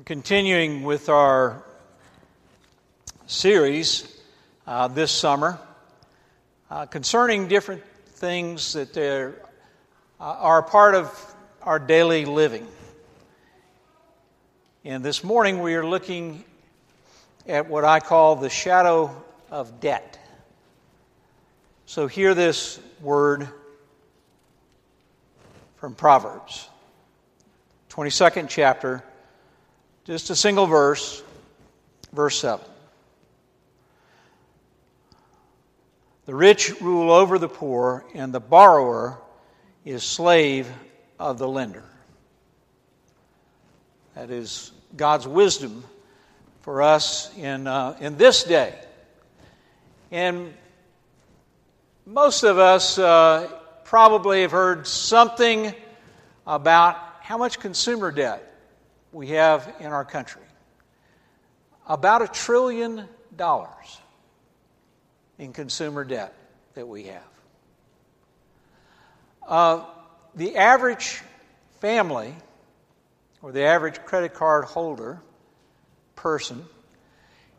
We're continuing with our series uh, this summer uh, concerning different things that uh, are part of our daily living. And this morning we are looking at what I call the shadow of debt. So hear this word from Proverbs, 22nd chapter, just a single verse, verse 7. The rich rule over the poor, and the borrower is slave of the lender. That is God's wisdom for us in, uh, in this day. And most of us uh, probably have heard something about how much consumer debt we have in our country. About a trillion dollars in consumer debt that we have. Uh, the average family or the average credit card holder person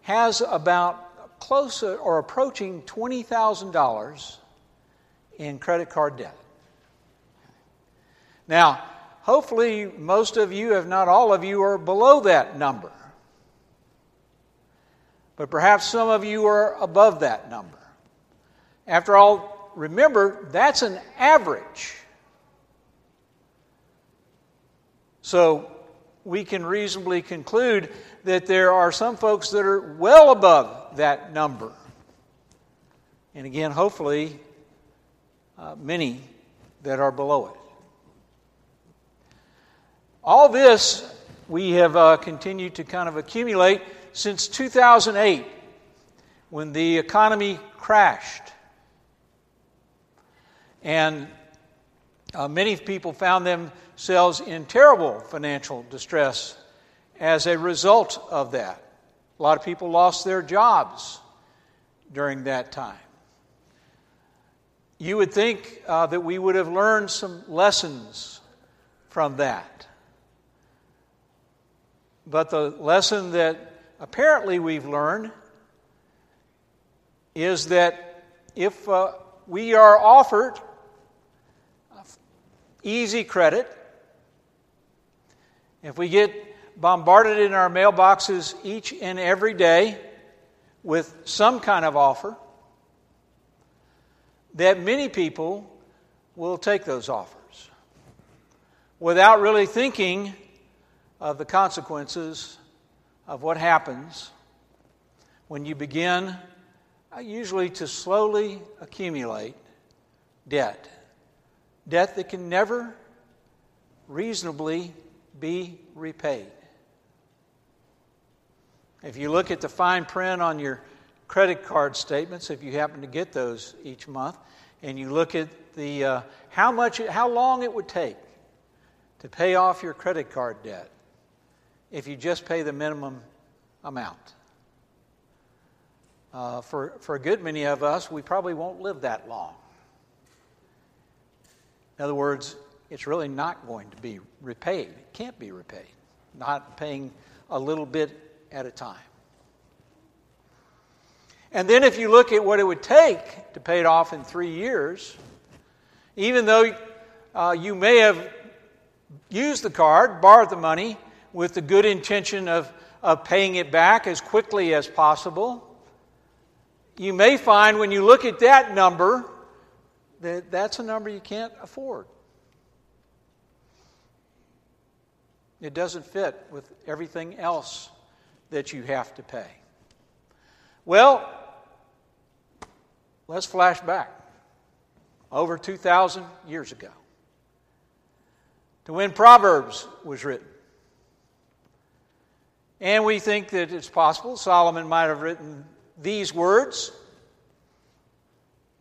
has about close or approaching $20,000 in credit card debt. Now, hopefully, most of you, if not all of you, are below that number. But perhaps some of you are above that number. After all, remember, that's an average. So we can reasonably conclude that there are some folks that are well above that number. And again, hopefully, uh, many that are below it. All this we have uh, continued to kind of accumulate since 2008 when the economy crashed. And uh, many people found themselves in terrible financial distress as a result of that. A lot of people lost their jobs during that time. You would think uh, that we would have learned some lessons from that. But the lesson that apparently we've learned is that if uh, we are offered easy credit. If we get bombarded in our mailboxes each and every day with some kind of offer, that many people will take those offers without really thinking of the consequences of what happens when you begin, uh, usually to slowly accumulate debt debt that can never reasonably be repaid. If you look at the fine print on your credit card statements, if you happen to get those each month, and you look at the uh, how much, how long it would take to pay off your credit card debt if you just pay the minimum amount. Uh, for, for a good many of us, we probably won't live that long. In other words, it's really not going to be repaid. It can't be repaid, not paying a little bit at a time. And then if you look at what it would take to pay it off in three years, even though uh, you may have used the card, borrowed the money with the good intention of, of paying it back as quickly as possible, you may find when you look at that number that that's a number you can't afford. It doesn't fit with everything else that you have to pay. Well, let's flash back over 2,000 years ago to when Proverbs was written. And we think that it's possible Solomon might have written these words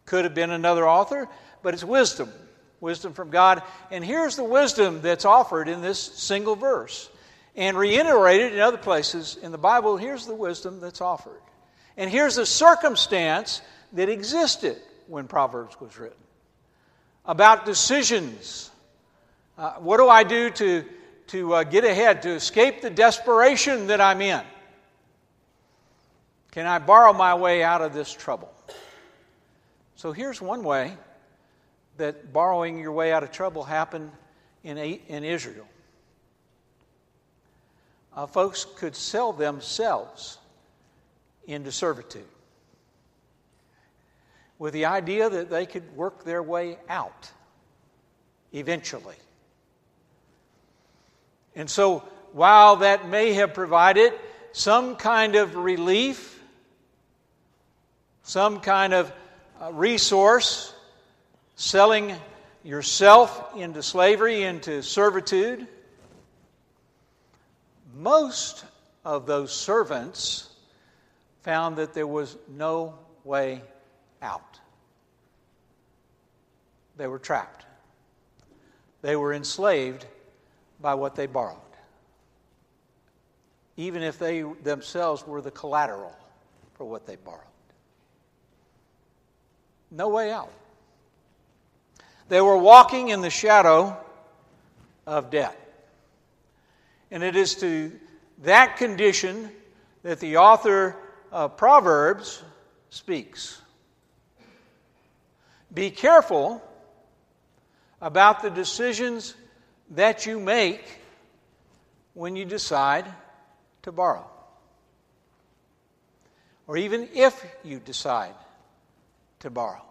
could have been another author, but it's wisdom. Wisdom from God. And here's the wisdom that's offered in this single verse and reiterated in other places in the Bible. Here's the wisdom that's offered. And here's the circumstance that existed when Proverbs was written about decisions. Uh, what do I do to, to uh, get ahead, to escape the desperation that I'm in? Can I borrow my way out of this trouble? So here's one way that borrowing your way out of trouble happened in, in Israel. Uh, folks could sell themselves into servitude with the idea that they could work their way out eventually. And so, while that may have provided some kind of relief, some kind of uh, resource, selling yourself into slavery, into servitude, most of those servants found that there was no way out. They were trapped. They were enslaved by what they borrowed, even if they themselves were the collateral for what they borrowed. No way out. They were walking in the shadow of debt. And it is to that condition that the author of Proverbs speaks. Be careful about the decisions that you make when you decide to borrow. Or even if you decide to borrow.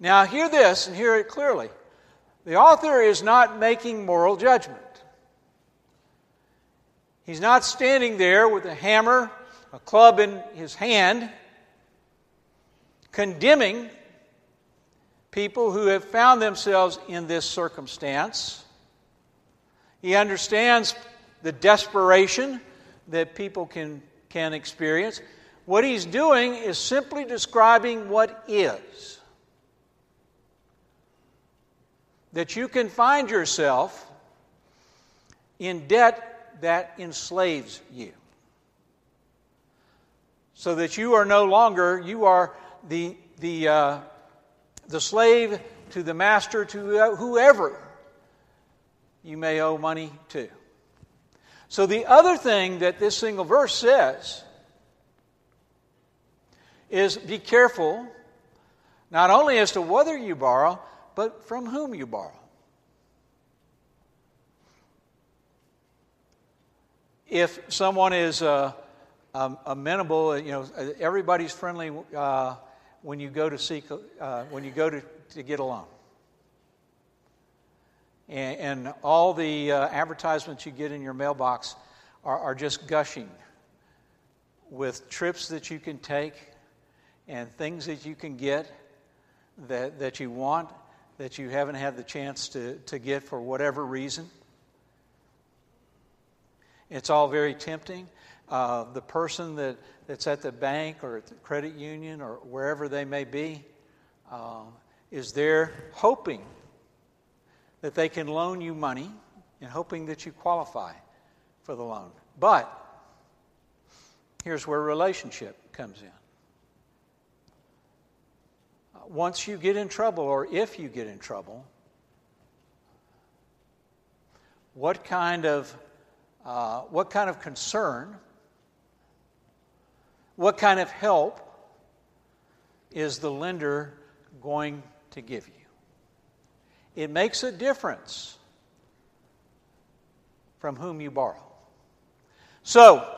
Now, hear this and hear it clearly. The author is not making moral judgment. He's not standing there with a hammer, a club in his hand, condemning people who have found themselves in this circumstance. He understands the desperation that people can, can experience. What he's doing is simply describing what is. That you can find yourself in debt that enslaves you. So that you are no longer, you are the, the, uh, the slave to the master, to whoever you may owe money to. So, the other thing that this single verse says is be careful not only as to whether you borrow, but from whom you borrow. If someone is uh, um, amenable, you know, everybody's friendly uh, when you go to seek, uh, when you go to, to get a loan. And, and all the uh, advertisements you get in your mailbox are, are just gushing with trips that you can take and things that you can get that, that you want that you haven't had the chance to, to get for whatever reason. It's all very tempting. Uh, the person that, that's at the bank or at the credit union or wherever they may be uh, is there hoping that they can loan you money and hoping that you qualify for the loan. But here's where relationship comes in. Once you get in trouble, or if you get in trouble, what kind of uh, what kind of concern, what kind of help is the lender going to give you? It makes a difference from whom you borrow. So,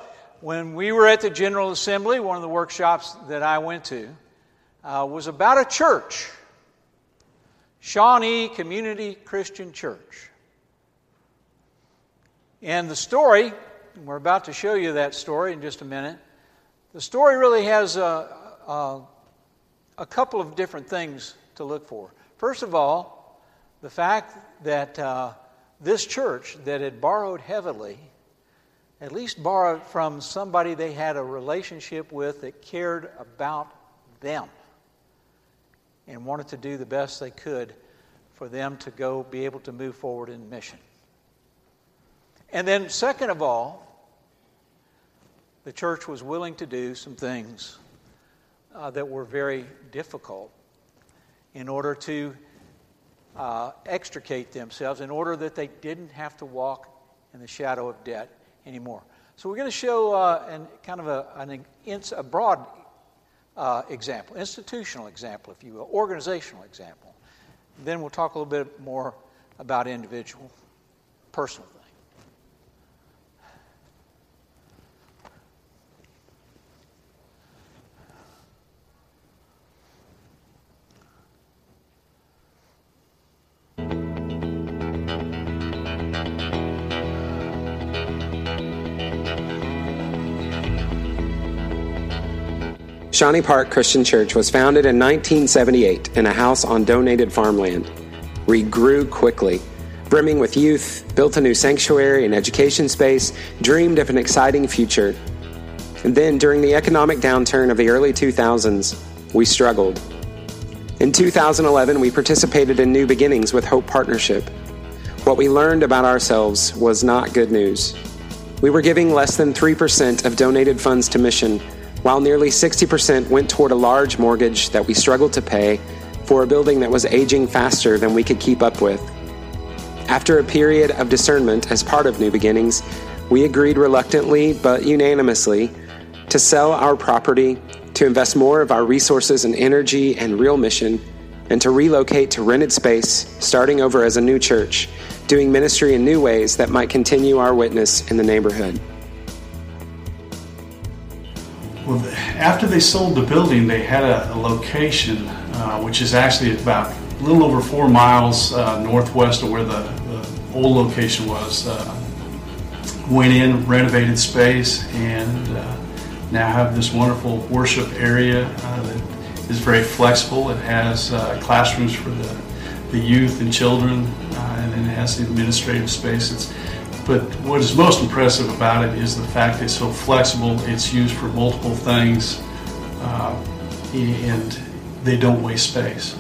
when we were at the General Assembly, one of the workshops that I went to uh, was about a church, Shawnee Community Christian Church. And the story, and we're about to show you that story in just a minute. The story really has a, a, a couple of different things to look for. First of all, the fact that uh, this church that had borrowed heavily at least borrowed from somebody they had a relationship with that cared about them and wanted to do the best they could for them to go be able to move forward in mission. And then, second of all, the church was willing to do some things uh, that were very difficult in order to uh, extricate themselves in order that they didn't have to walk in the shadow of debt anymore. So we're going to show uh, an, kind of a, an, a broad uh, example, institutional example, if you will, organizational example. Then we'll talk a little bit more about individual, personal Shawnee Park Christian Church was founded in 1978 in a house on donated farmland. We grew quickly, brimming with youth, built a new sanctuary and education space, dreamed of an exciting future. And then, during the economic downturn of the early 2000s, we struggled. In 2011, we participated in New Beginnings with Hope Partnership. What we learned about ourselves was not good news. We were giving less than 3% of donated funds to mission while nearly 60% went toward a large mortgage that we struggled to pay for a building that was aging faster than we could keep up with. After a period of discernment as part of New Beginnings, we agreed reluctantly but unanimously to sell our property, to invest more of our resources and energy and real mission, and to relocate to rented space, starting over as a new church, doing ministry in new ways that might continue our witness in the neighborhood. Well, after they sold the building, they had a, a location uh, which is actually about a little over four miles uh, northwest of where the, the, old location was. Uh, went in, renovated space, and uh, now have this wonderful worship area uh, that is very flexible. It has uh, classrooms for the, the youth and children, and then it has the administrative space. It's but what is most impressive about it is the fact it's so flexible. It's used for multiple things, uh, and they don't waste space.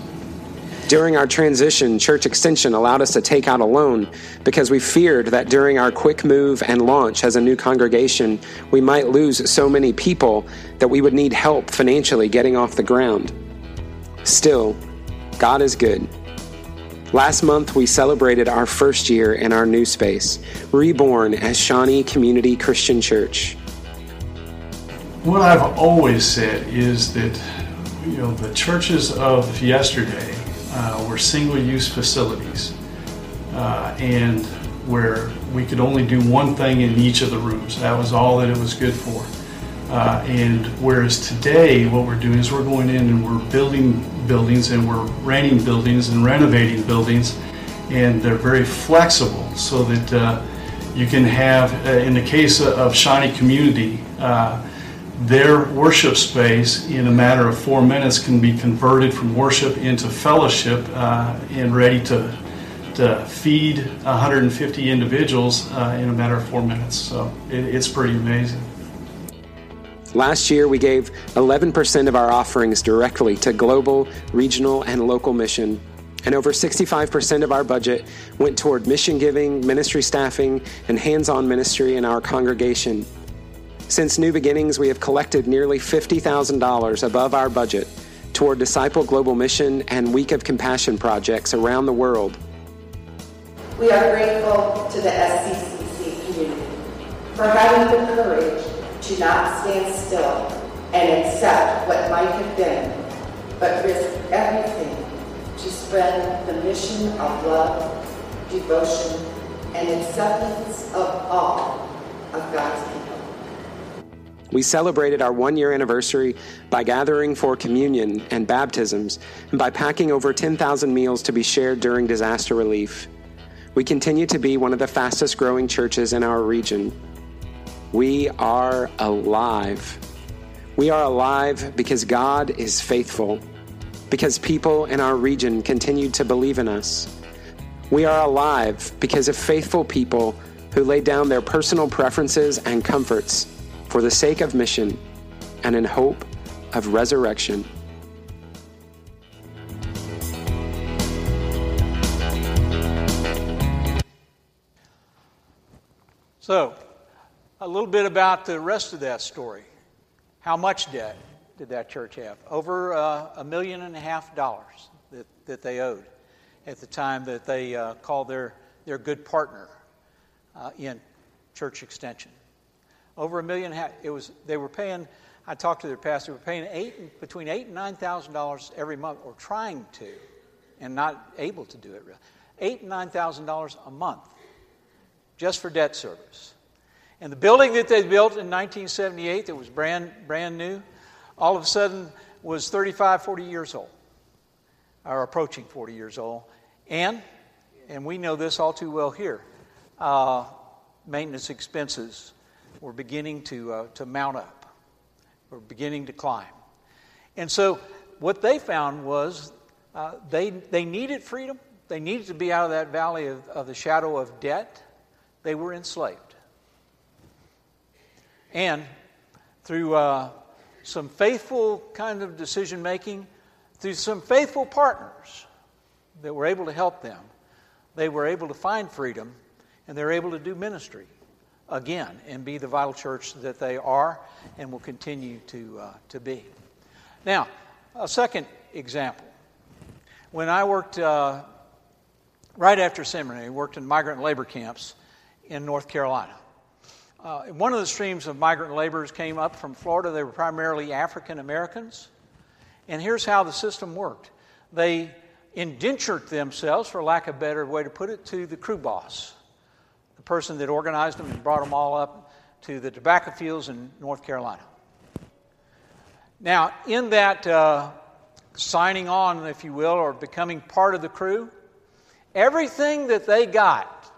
During our transition, Church Extension allowed us to take out a loan because we feared that during our quick move and launch as a new congregation, we might lose so many people that we would need help financially getting off the ground. Still, God is good. Last month, we celebrated our first year in our new space, reborn as Shawnee Community Christian Church. What I've always said is that you know the churches of yesterday uh, were single-use facilities, uh, and where we could only do one thing in each of the rooms. That was all that it was good for. Uh, and whereas today, what we're doing is we're going in and we're building buildings and we're renting buildings and renovating buildings, and they're very flexible so that uh, you can have, uh, in the case of Shawnee Community, uh, their worship space in a matter of four minutes can be converted from worship into fellowship uh, and ready to, to feed 150 individuals uh, in a matter of four minutes. So it, it's pretty amazing. Last year, we gave 11% of our offerings directly to global, regional, and local mission. And over 65% of our budget went toward mission giving, ministry staffing, and hands on ministry in our congregation. Since New Beginnings, we have collected nearly $50,000 above our budget toward Disciple Global Mission and Week of Compassion projects around the world. We are grateful to the SCCC community for having the courage to not stand still and accept what might have been, but risk everything to spread the mission of love, devotion, and acceptance of all of God's people. We celebrated our one year anniversary by gathering for communion and baptisms and by packing over 10,000 meals to be shared during disaster relief. We continue to be one of the fastest growing churches in our region. We are alive. We are alive because God is faithful, because people in our region continue to believe in us. We are alive because of faithful people who lay down their personal preferences and comforts for the sake of mission and in hope of resurrection. So, a little bit about the rest of that story. How much debt did that church have? Over uh, a million and a half dollars that, that they owed at the time that they uh, called their, their good partner uh, in church extension. Over a million. It was. They were paying. I talked to their pastor. They were paying eight, between eight and nine thousand dollars every month, or trying to, and not able to do it. Really, eight and nine thousand dollars a month, just for debt service. And the building that they built in 1978, that was brand brand new, all of a sudden was 35, 40 years old, or approaching 40 years old, and and we know this all too well here. Uh, maintenance expenses were beginning to, uh, to mount up, were beginning to climb. And so what they found was uh, they, they needed freedom. They needed to be out of that valley of, of the shadow of debt. They were enslaved. And through uh, some faithful kind of decision making, through some faithful partners that were able to help them, they were able to find freedom and they're able to do ministry again and be the vital church that they are and will continue to, uh, to be. Now, a second example. When I worked uh, right after seminary, worked in migrant labor camps in North Carolina. Uh, one of the streams of migrant laborers came up from Florida. They were primarily African Americans. And here's how the system worked they indentured themselves, for lack of a better way to put it, to the crew boss the person that organized them and brought them all up to the tobacco fields in North Carolina. Now, in that uh, signing on, if you will, or becoming part of the crew, everything that they got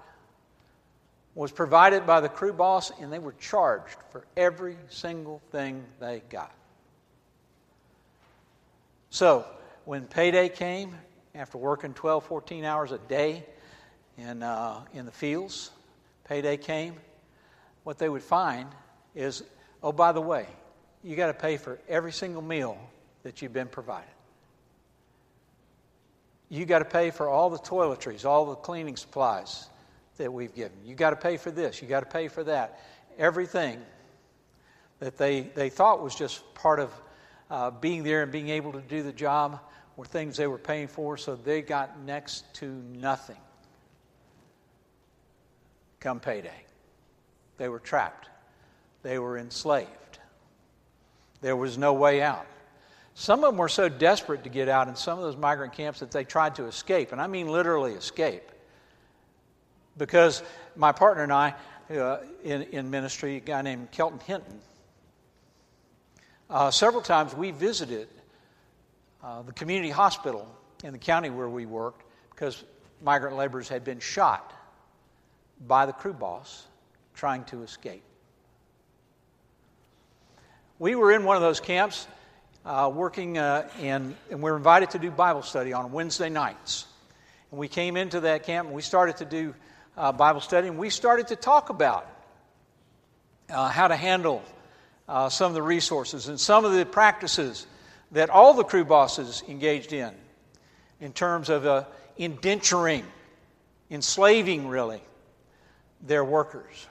was provided by the crew boss, and they were charged for every single thing they got. So, when payday came, after working 12, 14 hours a day in, uh, in the fields, payday came, what they would find is oh, by the way, you got to pay for every single meal that you've been provided. You got to pay for all the toiletries, all the cleaning supplies that we've given. You got to pay for this, you got to pay for that. Everything that they, they thought was just part of uh, being there and being able to do the job were things they were paying for, so they got next to nothing come payday. They were trapped, they were enslaved. There was no way out. Some of them were so desperate to get out in some of those migrant camps that they tried to escape, and I mean literally escape. Because my partner and I, uh, in, in ministry, a guy named Kelton Hinton, uh, several times we visited uh, the community hospital in the county where we worked because migrant laborers had been shot by the crew boss trying to escape. We were in one of those camps uh, working, uh, in, and we were invited to do Bible study on Wednesday nights. And we came into that camp and we started to do uh, Bible study, and we started to talk about uh, how to handle uh, some of the resources and some of the practices that all the crew bosses engaged in, in terms of uh, indenturing, enslaving, really, their workers.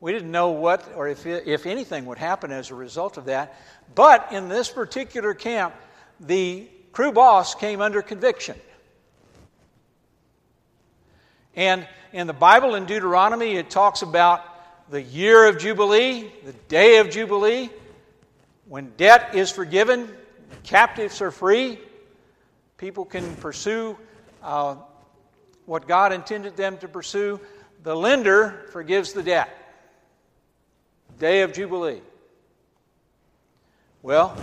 We didn't know what or if, if anything would happen as a result of that. But in this particular camp, the crew boss came under conviction. And in the Bible, in Deuteronomy, it talks about the year of Jubilee, the day of Jubilee, when debt is forgiven, captives are free, people can pursue uh, what God intended them to pursue the lender forgives the debt. Day of Jubilee. Well,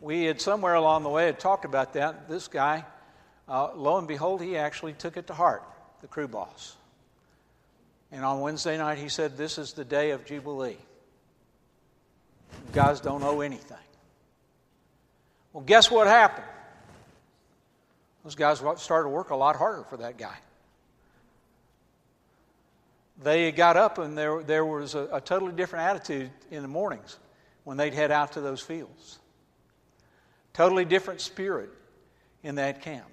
we had somewhere along the way had talked about that. This guy, uh, lo and behold, he actually took it to heart, the crew boss. And on Wednesday night, he said, This is the day of Jubilee. Guys don't owe anything. Well, guess what happened? Those guys started to work a lot harder for that guy they got up and there, there was a, a totally different attitude in the mornings when they'd head out to those fields. Totally different spirit in that camp.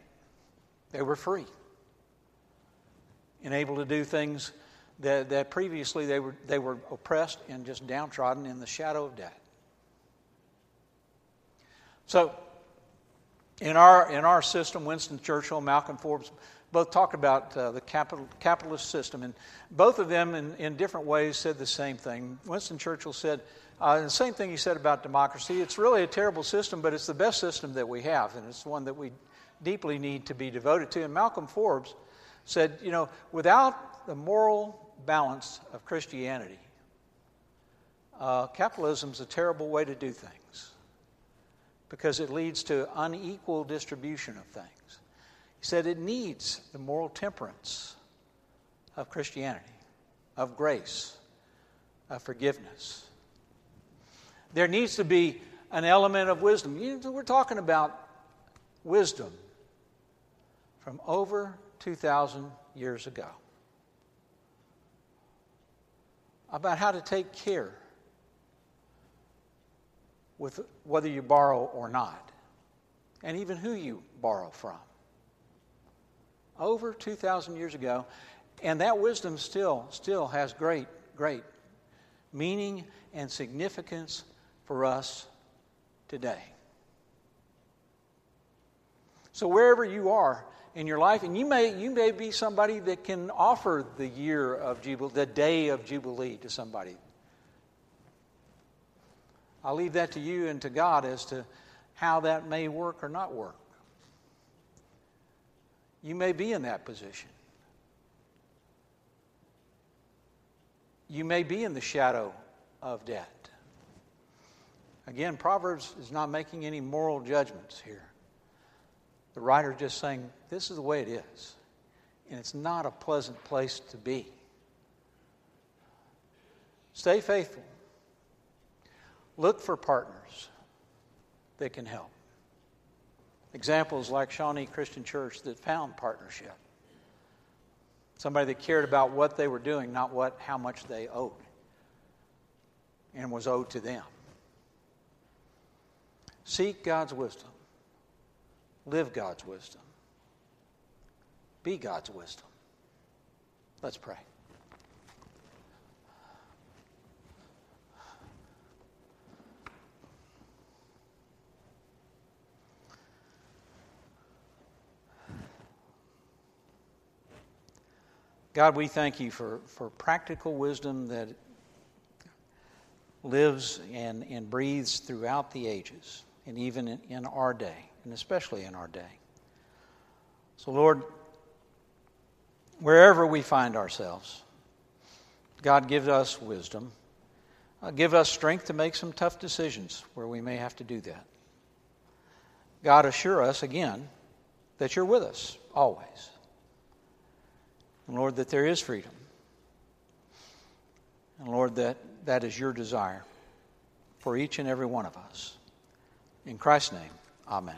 They were free and able to do things that, that previously they were, they were oppressed and just downtrodden in the shadow of death. So, in our, in our system, Winston Churchill, Malcolm Forbes both talked about uh, the capital, capitalist system, and both of them, in, in different ways, said the same thing. Winston Churchill said uh, the same thing he said about democracy. It's really a terrible system, but it's the best system that we have, and it's one that we deeply need to be devoted to. And Malcolm Forbes said, you know, without the moral balance of Christianity, uh, capitalism is a terrible way to do things because it leads to unequal distribution of things. He said it needs the moral temperance of Christianity, of grace, of forgiveness. There needs to be an element of wisdom. You know, we're talking about wisdom from over 2,000 years ago about how to take care with whether you borrow or not, and even who you borrow from. Over 2,000 years ago, and that wisdom still, still has great, great meaning and significance for us today. So wherever you are in your life, and you may you may be somebody that can offer the year of jubilee, the day of jubilee to somebody. I'll leave that to you and to God as to how that may work or not work. You may be in that position. You may be in the shadow of debt. Again, Proverbs is not making any moral judgments here. The writer just saying, this is the way it is. And it's not a pleasant place to be. Stay faithful. Look for partners that can help. Examples like Shawnee Christian Church that found partnership. Somebody that cared about what they were doing, not what how much they owed and was owed to them. Seek God's wisdom. Live God's wisdom. Be God's wisdom. Let's pray. God, we thank you for, for practical wisdom that lives and, and breathes throughout the ages, and even in, in our day, and especially in our day. So, Lord, wherever we find ourselves, God, give us wisdom. Uh, give us strength to make some tough decisions where we may have to do that. God, assure us again that you're with us always. And Lord, that there is freedom. And Lord, that that is your desire for each and every one of us. In Christ's name, amen.